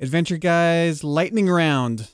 Adventure Guys Lightning Round.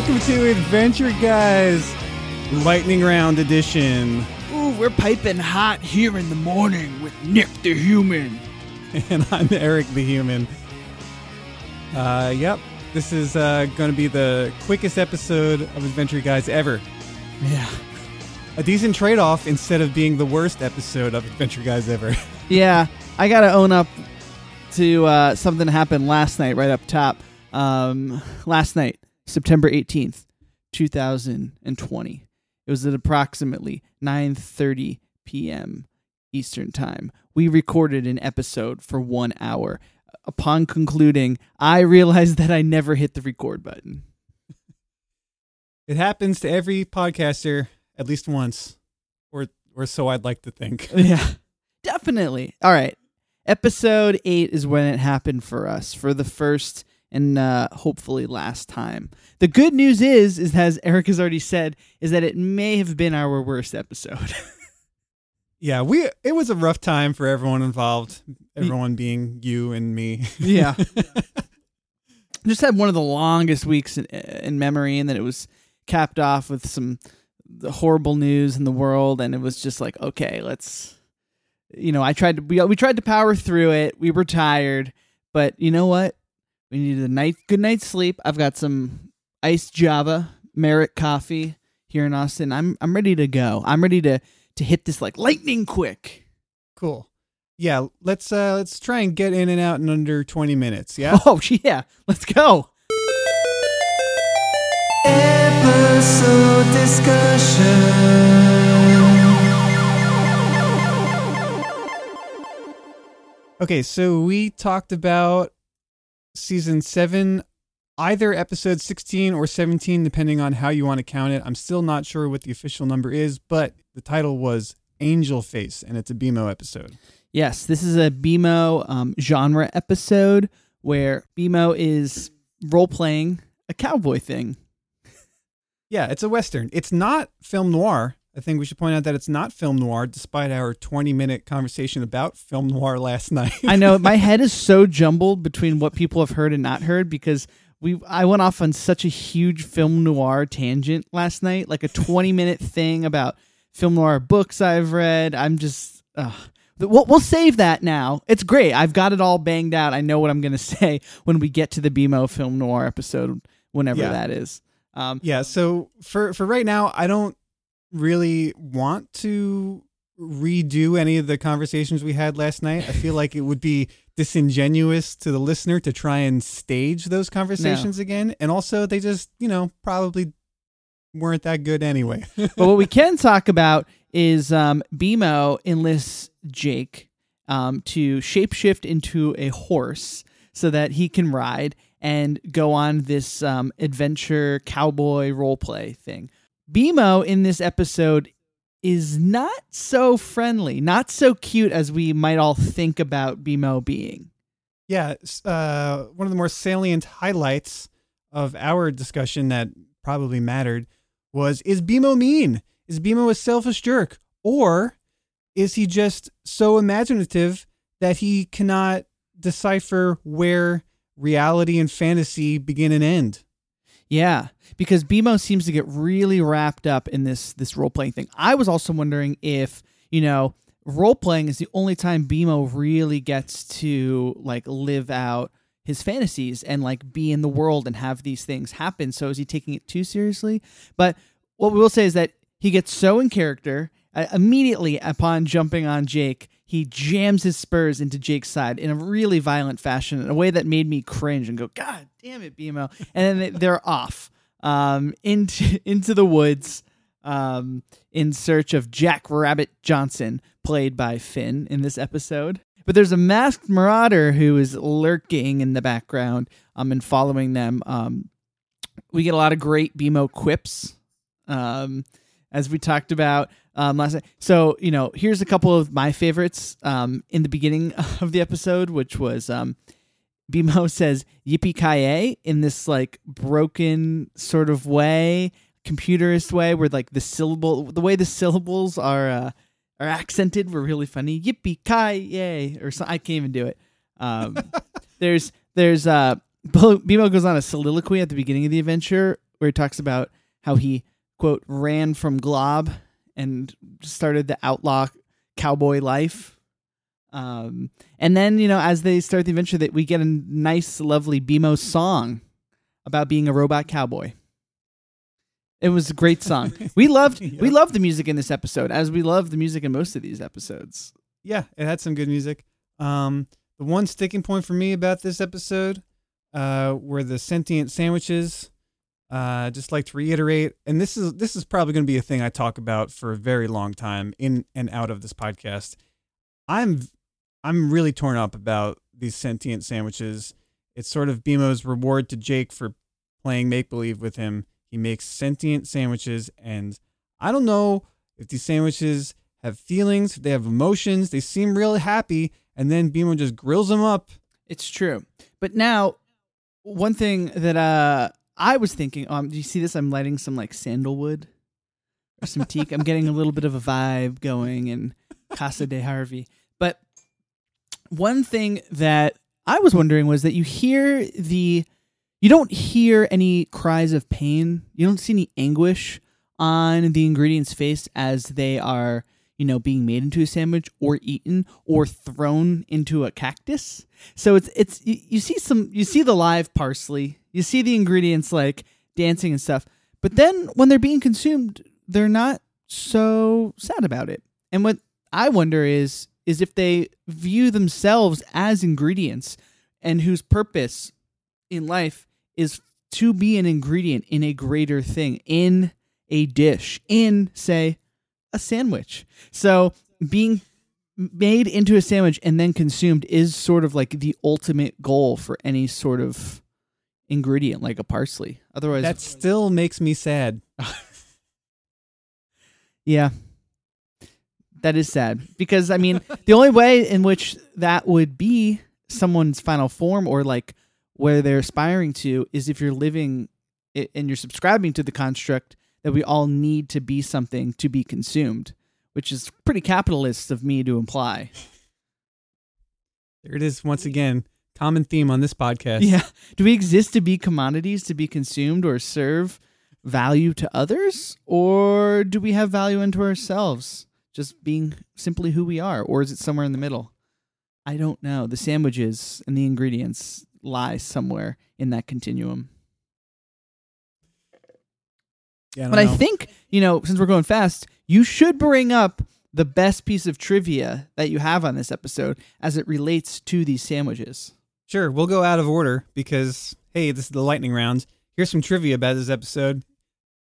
Welcome to Adventure Guys Lightning Round Edition. Ooh, we're piping hot here in the morning with Nick the Human. And I'm Eric the Human. Uh, yep, this is uh, going to be the quickest episode of Adventure Guys ever. Yeah. A decent trade off instead of being the worst episode of Adventure Guys ever. Yeah, I gotta own up to uh, something that happened last night, right up top. Um, last night, September eighteenth, two thousand and twenty. It was at approximately nine thirty p.m. Eastern time. We recorded an episode for one hour. Upon concluding, I realized that I never hit the record button. it happens to every podcaster at least once, or or so I'd like to think. yeah, definitely. All right. Episode eight is when it happened for us for the first and uh, hopefully last time. The good news is, is as Eric has already said, is that it may have been our worst episode. Yeah, we it was a rough time for everyone involved. Everyone being you and me. yeah. Just had one of the longest weeks in, in memory, and then it was capped off with some the horrible news in the world, and it was just like, okay, let's. You know, I tried to we we tried to power through it. We were tired, but you know what? We need a night good night's sleep. I've got some iced Java Merit coffee here in Austin. I'm I'm ready to go. I'm ready to to hit this like lightning quick. Cool. Yeah, let's uh let's try and get in and out in under 20 minutes, yeah? Oh yeah, let's go. Episode discussion. Okay, so we talked about season 7 either episode 16 or 17 depending on how you want to count it. I'm still not sure what the official number is, but the title was Angel Face and it's a BMO episode. Yes, this is a BMO um, genre episode where BMO is role playing a cowboy thing. Yeah, it's a western. It's not film noir. I think we should point out that it's not film noir despite our 20 minute conversation about film noir last night. I know my head is so jumbled between what people have heard and not heard because we I went off on such a huge film noir tangent last night, like a 20 minute thing about film noir books I've read. I'm just ugh. We'll, we'll save that now. It's great. I've got it all banged out. I know what I'm going to say when we get to the BMO film noir episode, whenever Yeah. that is. Um, Yeah, so for for right now, I don't really want to redo any of the conversations we had last night. I feel like it would be disingenuous to the listener to try and stage those conversations again, and also they just, you know, probably weren't that good anyway. but what we can talk about is um, BMO enlists Jake um, to shapeshift into a horse so that he can ride and go on this um, adventure cowboy roleplay thing. BMO in this episode is not so friendly, not so cute as we might all think about BMO being. yeah, uh, one of the more salient highlights of our discussion that probably mattered was is BMO mean? Is BMO a selfish jerk? Or is he just so imaginative that he cannot decipher where reality and fantasy begin and end? Yeah, because BMO seems to get really wrapped up in this this role playing thing. I was also wondering if you know role playing is the only time BMO really gets to like live out his fantasies and like be in the world and have these things happen. So is he taking it too seriously? But what we will say is that he gets so in character uh, immediately upon jumping on Jake. He jams his spurs into Jake's side in a really violent fashion, in a way that made me cringe and go, "God damn it, BMO!" And then they- they're off um, into into the woods um, in search of Jack Rabbit Johnson, played by Finn in this episode. But there's a masked marauder who is lurking in the background um, and following them. Um, we get a lot of great BMO quips, um, as we talked about um, last night. So, you know, here's a couple of my favorites um, in the beginning of the episode, which was um, BMO says yippee ki in this like broken sort of way, computerist way, where like the syllable, the way the syllables are uh, are accented were really funny. Yippee ki or so, I can't even do it. Um, there's there's uh BMO goes on a soliloquy at the beginning of the adventure where he talks about how he quote ran from Glob and started the outlaw cowboy life. Um, and then you know as they start the adventure, that we get a nice, lovely BMO song about being a robot cowboy. It was a great song. We loved we loved the music in this episode, as we love the music in most of these episodes. Yeah, it had some good music. Um, the one sticking point for me about this episode uh, were the sentient sandwiches. Uh, just like to reiterate, and this is this is probably going to be a thing I talk about for a very long time in and out of this podcast. I'm I'm really torn up about these sentient sandwiches. It's sort of BMO's reward to Jake for playing make believe with him. He makes sentient sandwiches, and I don't know if these sandwiches have feelings, they have emotions, they seem really happy, and then BMO just grills them up. It's true. But now, one thing that uh I was thinking, um, do you see this? I'm lighting some like sandalwood or some teak. I'm getting a little bit of a vibe going in Casa de Harvey. But one thing that I was wondering was that you hear the you don't hear any cries of pain. You don't see any anguish on the ingredients' face as they are, you know, being made into a sandwich or eaten or thrown into a cactus. So it's it's you, you see some you see the live parsley, you see the ingredients like dancing and stuff. But then when they're being consumed, they're not so sad about it. And what I wonder is is if they view themselves as ingredients and whose purpose in life is to be an ingredient in a greater thing, in a dish, in say a sandwich. So being made into a sandwich and then consumed is sort of like the ultimate goal for any sort of ingredient like a parsley. Otherwise, That still makes me sad. yeah. That is sad because I mean, the only way in which that would be someone's final form or like where they're aspiring to is if you're living and you're subscribing to the construct that we all need to be something to be consumed, which is pretty capitalist of me to imply. There it is once again. Common theme on this podcast. Yeah. Do we exist to be commodities to be consumed or serve value to others? Or do we have value unto ourselves, just being simply who we are? Or is it somewhere in the middle? I don't know. The sandwiches and the ingredients lie somewhere in that continuum. Yeah, I But I think, you know, since we're going fast, you should bring up the best piece of trivia that you have on this episode as it relates to these sandwiches. Sure, we'll go out of order because hey, this is the lightning round. Here's some trivia about this episode.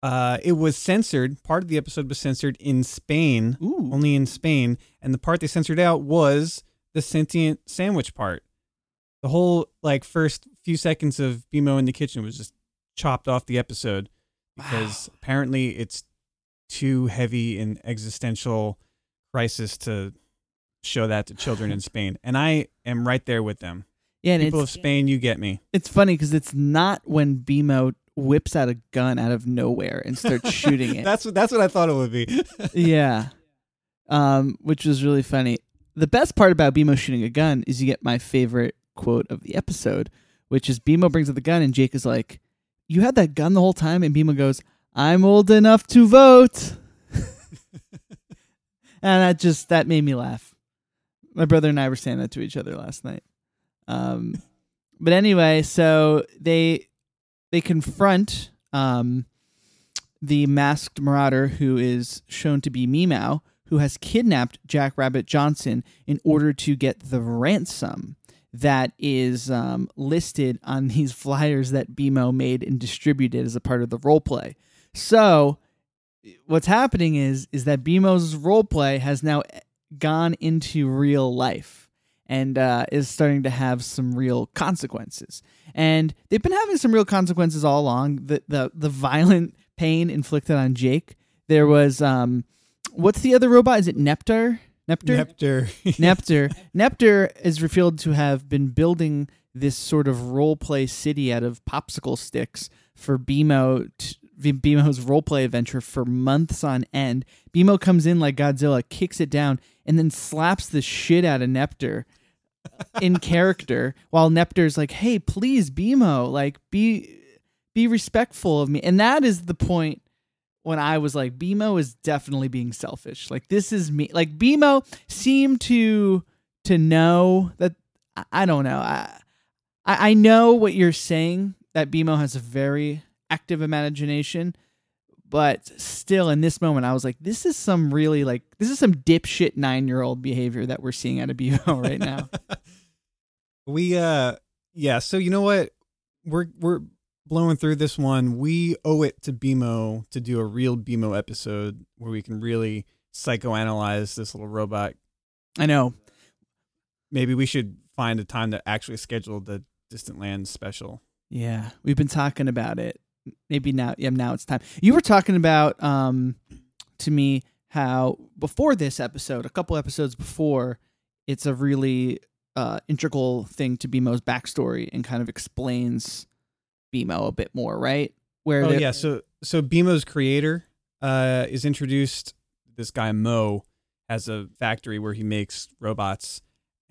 Uh, it was censored. Part of the episode was censored in Spain, Ooh. only in Spain, and the part they censored out was the sentient sandwich part. The whole like first few seconds of BMO in the kitchen was just chopped off the episode because apparently it's too heavy in existential crisis to show that to children in Spain, and I am right there with them. Yeah, and People of Spain, you get me. it's funny because it's not when BMO whips out a gun out of nowhere and starts shooting it. That's what that's what I thought it would be. yeah. Um, which was really funny. The best part about BMO shooting a gun is you get my favorite quote of the episode, which is BMO brings up the gun and Jake is like, You had that gun the whole time? And BMO goes, I'm old enough to vote. and that just that made me laugh. My brother and I were saying that to each other last night. Um but anyway, so they they confront um the masked marauder who is shown to be Meow, who has kidnapped Jack Rabbit Johnson in order to get the ransom that is um, listed on these flyers that BMO made and distributed as a part of the role play. So, what's happening is is that BMO's roleplay has now gone into real life, and uh, is starting to have some real consequences. And they've been having some real consequences all along. The the the violent pain inflicted on Jake. There was um, what's the other robot? Is it Neptar? Neptar. Nepter. Neptar. Neptar is revealed to have been building this sort of role play city out of popsicle sticks for BMO. T- BMO's role play adventure for months on end. BMO comes in like Godzilla, kicks it down, and then slaps the shit out of Neptar in character. While Neptar's like, "Hey, please, BMO, like be be respectful of me." And that is the point when I was like, BMO is definitely being selfish. Like this is me. Like BMO seemed to to know that I, don't know. I, I I know what you're saying that BMO has a very active imagination, but still in this moment I was like, this is some really like this is some dipshit nine year old behavior that we're seeing out of BMO right now. we uh yeah, so you know what? We're we're blowing through this one. We owe it to BMO to do a real BMO episode where we can really psychoanalyze this little robot. I know. Maybe we should find a time to actually schedule the Distant Lands special. Yeah, we've been talking about it. Maybe now, yeah, now it's time. You were talking about um to me how before this episode, a couple episodes before, it's a really uh integral thing to BMO's backstory and kind of explains BMO a bit more, right? Where Oh yeah, so so BMO's creator uh is introduced this guy Moe has a factory where he makes robots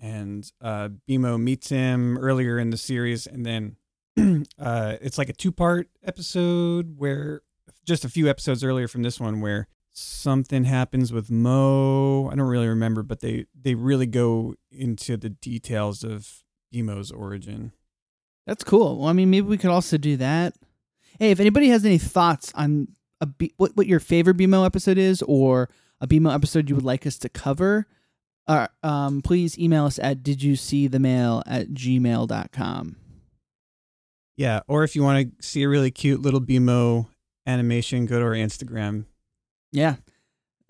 and uh BMO meets him earlier in the series and then uh it's like a two-part episode where just a few episodes earlier from this one where something happens with Moe. I don't really remember, but they they really go into the details of BMO's origin. That's cool. Well, I mean, maybe we could also do that. Hey, if anybody has any thoughts on a B- what what your favorite BMO episode is, or a BMO episode you would like us to cover, uh, um, please email us at did you see the mail at gmail.com. Yeah, or if you want to see a really cute little BMO animation, go to our Instagram. Yeah.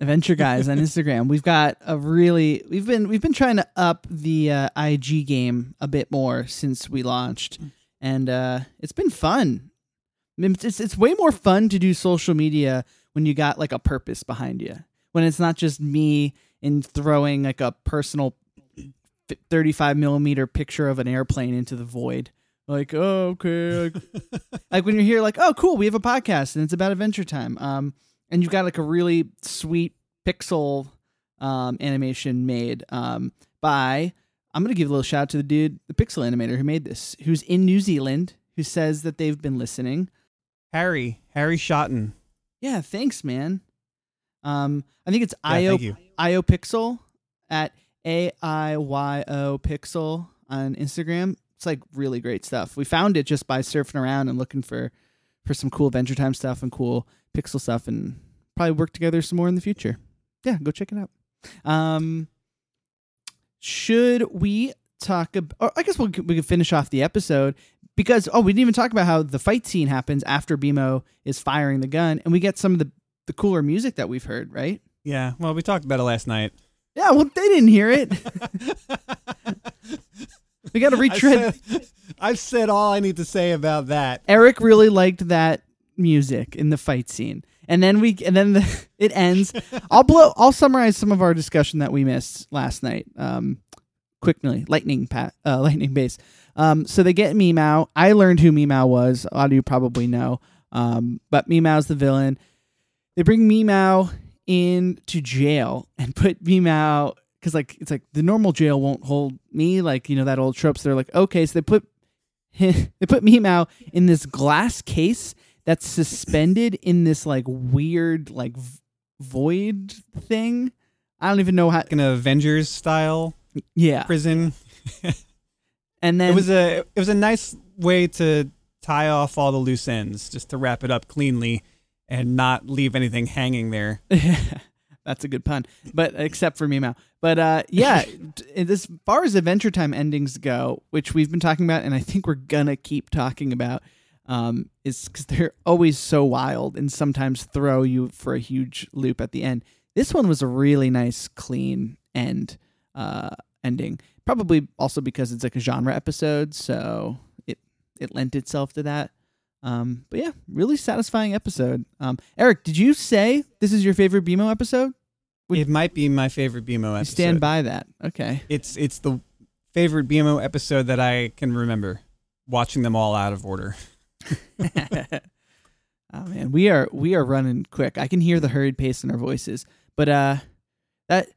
Adventure guys on Instagram. We've got a really we've been we've been trying to up the uh, IG game a bit more since we launched, and uh, it's been fun. I mean, It's it's way more fun to do social media when you got like a purpose behind you. When it's not just me and throwing like a personal 35 millimeter picture of an airplane into the void. Like, oh, okay. Like, like when you're here, like, oh, cool, we have a podcast and it's about Adventure Time. Um, and you've got like a really sweet pixel um, animation made um, by I'm gonna give a little shout out to the dude, the pixel animator who made this, who's in New Zealand, who says that they've been listening. Harry, Harry Shotton. Yeah, thanks, man. Um, I think it's Yeah, IO. IO Pixel at A I Y O Pixel on Instagram. It's like really great stuff. We found it just by surfing around and looking for for some cool Adventure Time stuff and cool pixel stuff, and probably work together some more in the future. Yeah, go check it out. Um, should we talk about? Or I guess we'll, we can finish off the episode because oh, we didn't even talk about how the fight scene happens after BMO is firing the gun, and we get some of the the cooler music that we've heard, right? Yeah, well, we talked about it last night. Yeah, well, they didn't hear it. we got to I've retread. said, I've said all I need to say about that. Eric really liked that music in the fight scene, and then we and then the, it ends. I'll blow. I'll summarize some of our discussion that we missed last night. Um, quickly, lightning pat, uh, lightning base. Um, so they get Meow. I learned who Meow was. A lot of you probably know. Um, but Meow's the villain. They bring Meow into jail and put Meow because like it's like the normal jail won't hold me. Like you know that old tropes. They're like okay, so they put they put Meow in this glass case that's suspended in this like weird like v- void thing. I don't even know how. Like an Avengers style Yeah, prison. and then it was a it was a nice way to tie off all the loose ends, just to wrap it up cleanly and not leave anything hanging there. That's a good pun, but except for Meow. But uh, yeah, t- as far as Adventure Time endings go, which we've been talking about, and I think we're gonna keep talking about, um, is because they're always so wild and sometimes throw you for a huge loop at the end. This one was a really nice, clean end uh, ending. probably also because it's like a genre episode, so it it lent itself to that. Um, but yeah, really satisfying episode. Um, Eric, did you say this is your favorite BMO episode? It might be my favorite BMO You episode. stand by that. Okay. It's it's the favorite BMO episode that I can remember. Watching them all out of order. oh man, we are we are running quick. I can hear the hurried pace in our voices, but uh, that,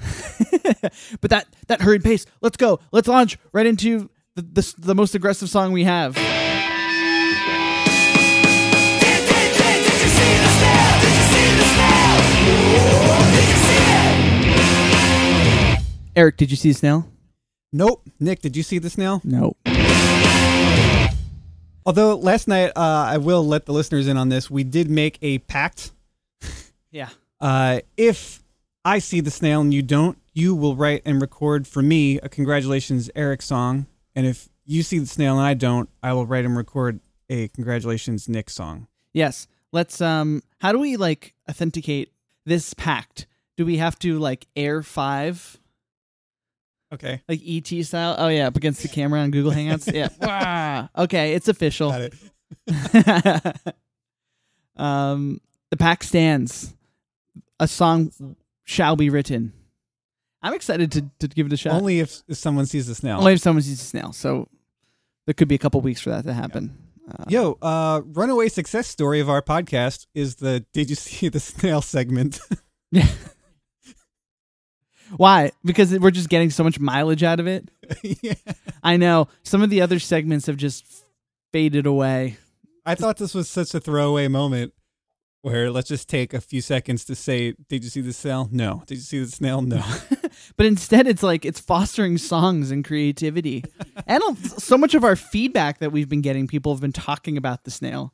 but that that hurried pace. Let's go. Let's launch right into the the, the most aggressive song we have. Eric, did you see the snail? Nope. Nick, did you see the snail? Nope. Although last night, uh, I will let the listeners in on this. We did make a pact. Yeah. Uh, if I see the snail and you don't, you will write and record for me a congratulations Eric song. And if you see the snail and I don't, I will write and record a congratulations Nick song. Yes. Let's um how do we like authenticate this pact? Do we have to like air 5 Okay. like ET style? Oh yeah, up against the camera on Google Hangouts. Yeah. Wah. Okay, it's official. Got it. um the pack stands. A song shall be written. I'm excited to, to give it a shot. Only if, someone sees the snail. Only if someone sees a snail. So there could be a couple weeks for that to happen. Uh, Yo, uh, runaway success story of our podcast is the Did you see the snail segment? Why? Because we're just getting so much mileage out of it. yeah. I know some of the other segments have just faded away. I thought this was such a throwaway moment where let's just take a few seconds to say, Did you see the snail? No. Did you see the snail? No. But instead, it's like it's fostering songs and creativity, and so much of our feedback that we've been getting. People have been talking about the snail.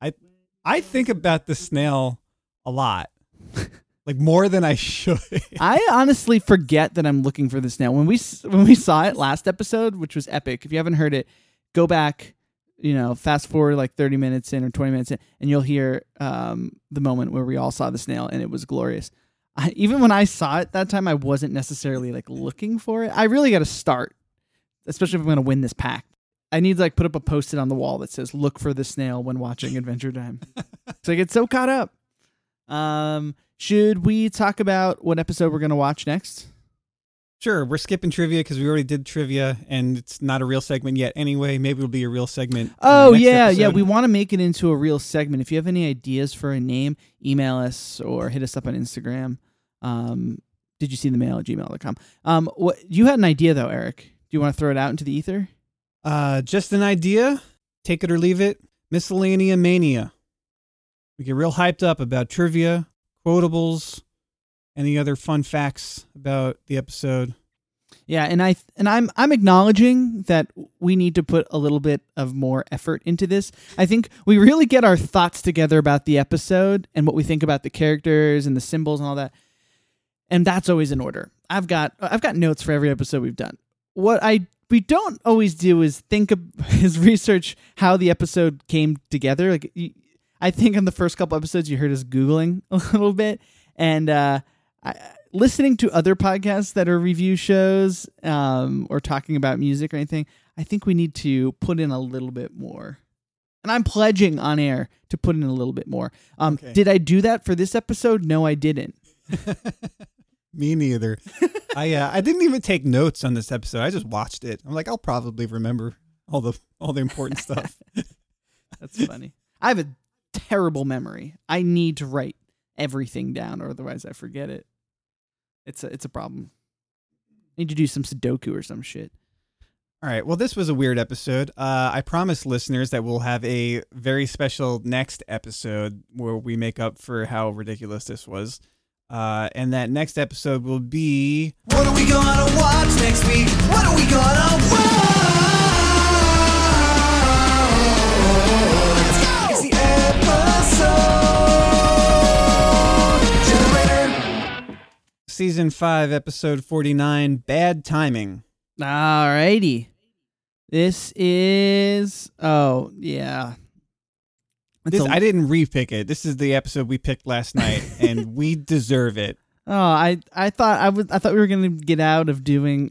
I, I think about the snail a lot, like more than I should. I honestly forget that I'm looking for this now. When we when we saw it last episode, which was epic. If you haven't heard it, go back. You know, fast forward like 30 minutes in or 20 minutes in, and you'll hear um, the moment where we all saw the snail, and it was glorious. I, even when I saw it that time, I wasn't necessarily like looking for it. I really got to start, especially if I'm going to win this pack. I need to like put up a post-it on the wall that says "Look for the snail when watching Adventure Time." so I get so caught up. Um, should we talk about what episode we're gonna watch next? sure, we're skipping trivia because we already did trivia and it's not a real segment yet anyway. Maybe it'll be a real segment. Oh yeah, yeah. We want to make it into a real segment. If you have any ideas for a name, email us or hit us up on Instagram. Um, did you see the mail at gmail.com? Um, what you had an idea though, Eric? Do you want to throw it out into the ether? Uh, just an idea. Take it or leave it. Miscellanea mania. We get real hyped up about trivia, quotables, any other fun facts about the episode. Yeah, and I and I'm I'm acknowledging that we need to put a little bit of more effort into this. I think we really get our thoughts together about the episode and what we think about the characters and the symbols and all that. And that's always in order. I've got I've got notes for every episode we've done. What I we don't always do is think of is research how the episode came together. Like I think in the first couple episodes you heard us googling a little bit and uh I, listening to other podcasts that are review shows um, or talking about music or anything, I think we need to put in a little bit more. And I'm pledging on air to put in a little bit more. Um, Okay. Did I do that for this episode? No, I didn't. Me neither. I uh, I didn't even take notes on this episode. I just watched it. I'm like, I'll probably remember all the all the important stuff. That's funny. I have a terrible memory. I need to write everything down, or otherwise I forget it. It's a it's a problem. I need to do some Sudoku or some shit. All right. Well, this was a weird episode. Uh, I promise listeners that we'll have a very special next episode where we make up for how ridiculous this was. Uh, and that next episode will be What are we gonna watch next week? What are we gonna season five, episode 49 Bad Timing. Alrighty. This is oh yeah. This, a- I didn't repick it. This is the episode we picked last night, and we deserve it. Oh, I I thought I was I thought we were gonna get out of doing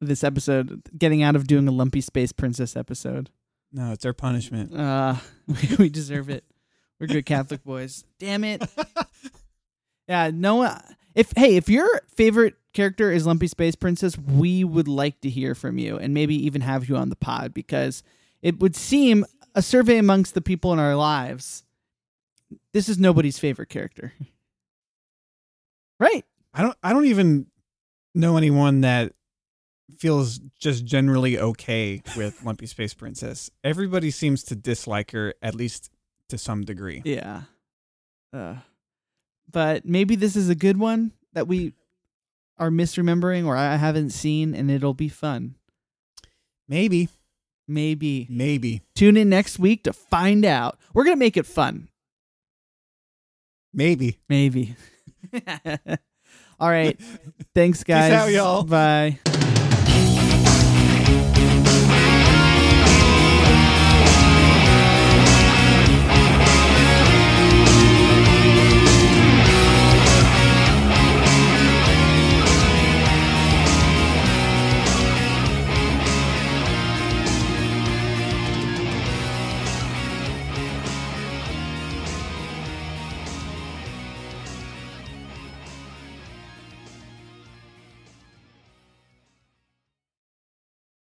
this episode, getting out of doing a lumpy space princess episode. No, it's our punishment. Uh, we, we deserve it. We're good Catholic boys. Damn it. Yeah, no. If hey, if your favorite character is Lumpy Space Princess, we would like to hear from you, and maybe even have you on the pod because it would seem a survey amongst the people in our lives. This is nobody's favorite character, right? I don't. I don't even know anyone that feels just generally okay with Lumpy Space Princess. Everybody seems to dislike her at least to some degree. Yeah. Uh, but maybe this is a good one that we are misremembering or I haven't seen, and it'll be fun. Maybe. Maybe. Maybe. Tune in next week to find out. We're gonna make it fun. Maybe. Maybe. All right. Thanks, guys. out, y'all. Bye.